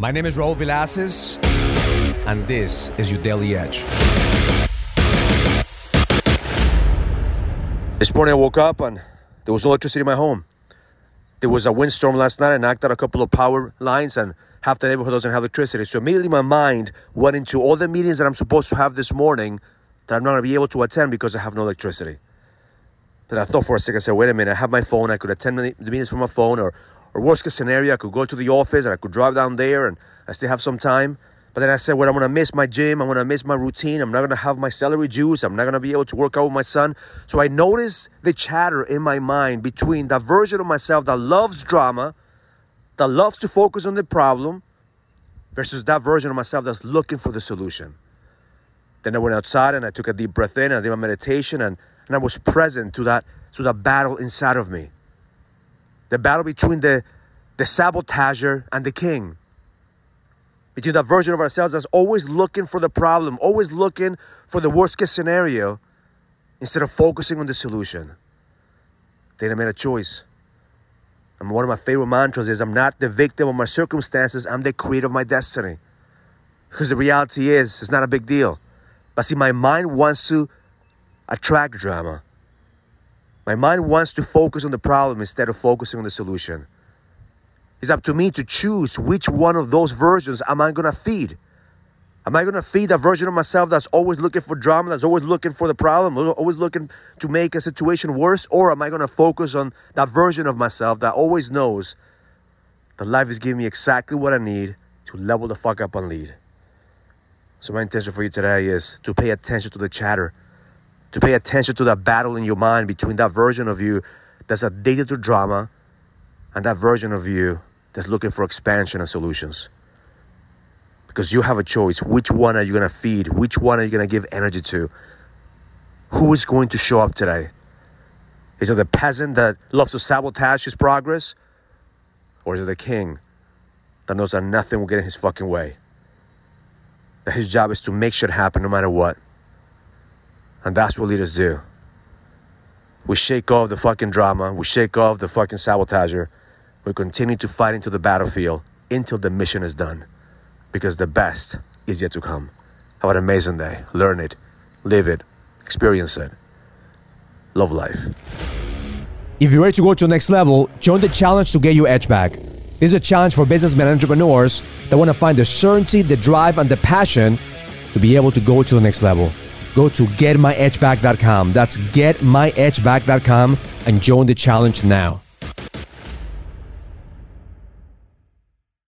My name is Raul Villacis, and this is your Daily Edge. This morning I woke up and there was no electricity in my home. There was a windstorm last night and knocked out a couple of power lines and half the neighborhood doesn't have electricity. So immediately my mind went into all the meetings that I'm supposed to have this morning that I'm not gonna be able to attend because I have no electricity. Then I thought for a second, I said, wait a minute, I have my phone, I could attend the meetings from my phone, or, or worst case scenario, I could go to the office and I could drive down there and I still have some time. But then I said, well, I'm gonna miss my gym, I'm gonna miss my routine, I'm not gonna have my celery juice, I'm not gonna be able to work out with my son. So I noticed the chatter in my mind between that version of myself that loves drama, that loves to focus on the problem, versus that version of myself that's looking for the solution. Then I went outside and I took a deep breath in and I did my meditation and, and I was present to that to that battle inside of me. The battle between the the sabotager and the king. Between that version of ourselves that's always looking for the problem, always looking for the worst case scenario, instead of focusing on the solution. Then I made a choice. And one of my favorite mantras is I'm not the victim of my circumstances, I'm the creator of my destiny. Because the reality is, it's not a big deal. But see, my mind wants to attract drama. My mind wants to focus on the problem instead of focusing on the solution. It's up to me to choose which one of those versions am I going to feed. Am I going to feed a version of myself that's always looking for drama, that's always looking for the problem, always looking to make a situation worse? Or am I going to focus on that version of myself that always knows that life is giving me exactly what I need to level the fuck up and lead? So, my intention for you today is to pay attention to the chatter, to pay attention to that battle in your mind between that version of you that's addicted to drama and that version of you that's looking for expansion and solutions. Because you have a choice. Which one are you going to feed? Which one are you going to give energy to? Who is going to show up today? Is it the peasant that loves to sabotage his progress? Or is it the king that knows that nothing will get in his fucking way? that his job is to make shit happen no matter what. And that's what leaders do. We shake off the fucking drama, we shake off the fucking sabotager, we continue to fight into the battlefield until the mission is done. Because the best is yet to come. Have an amazing day. Learn it, live it, experience it. Love life. If you're ready to go to the next level, join the challenge to get your edge back. This is a challenge for businessmen and entrepreneurs that want to find the certainty, the drive, and the passion to be able to go to the next level. Go to getmyedgeback.com. That's getmyedgeback.com and join the challenge now.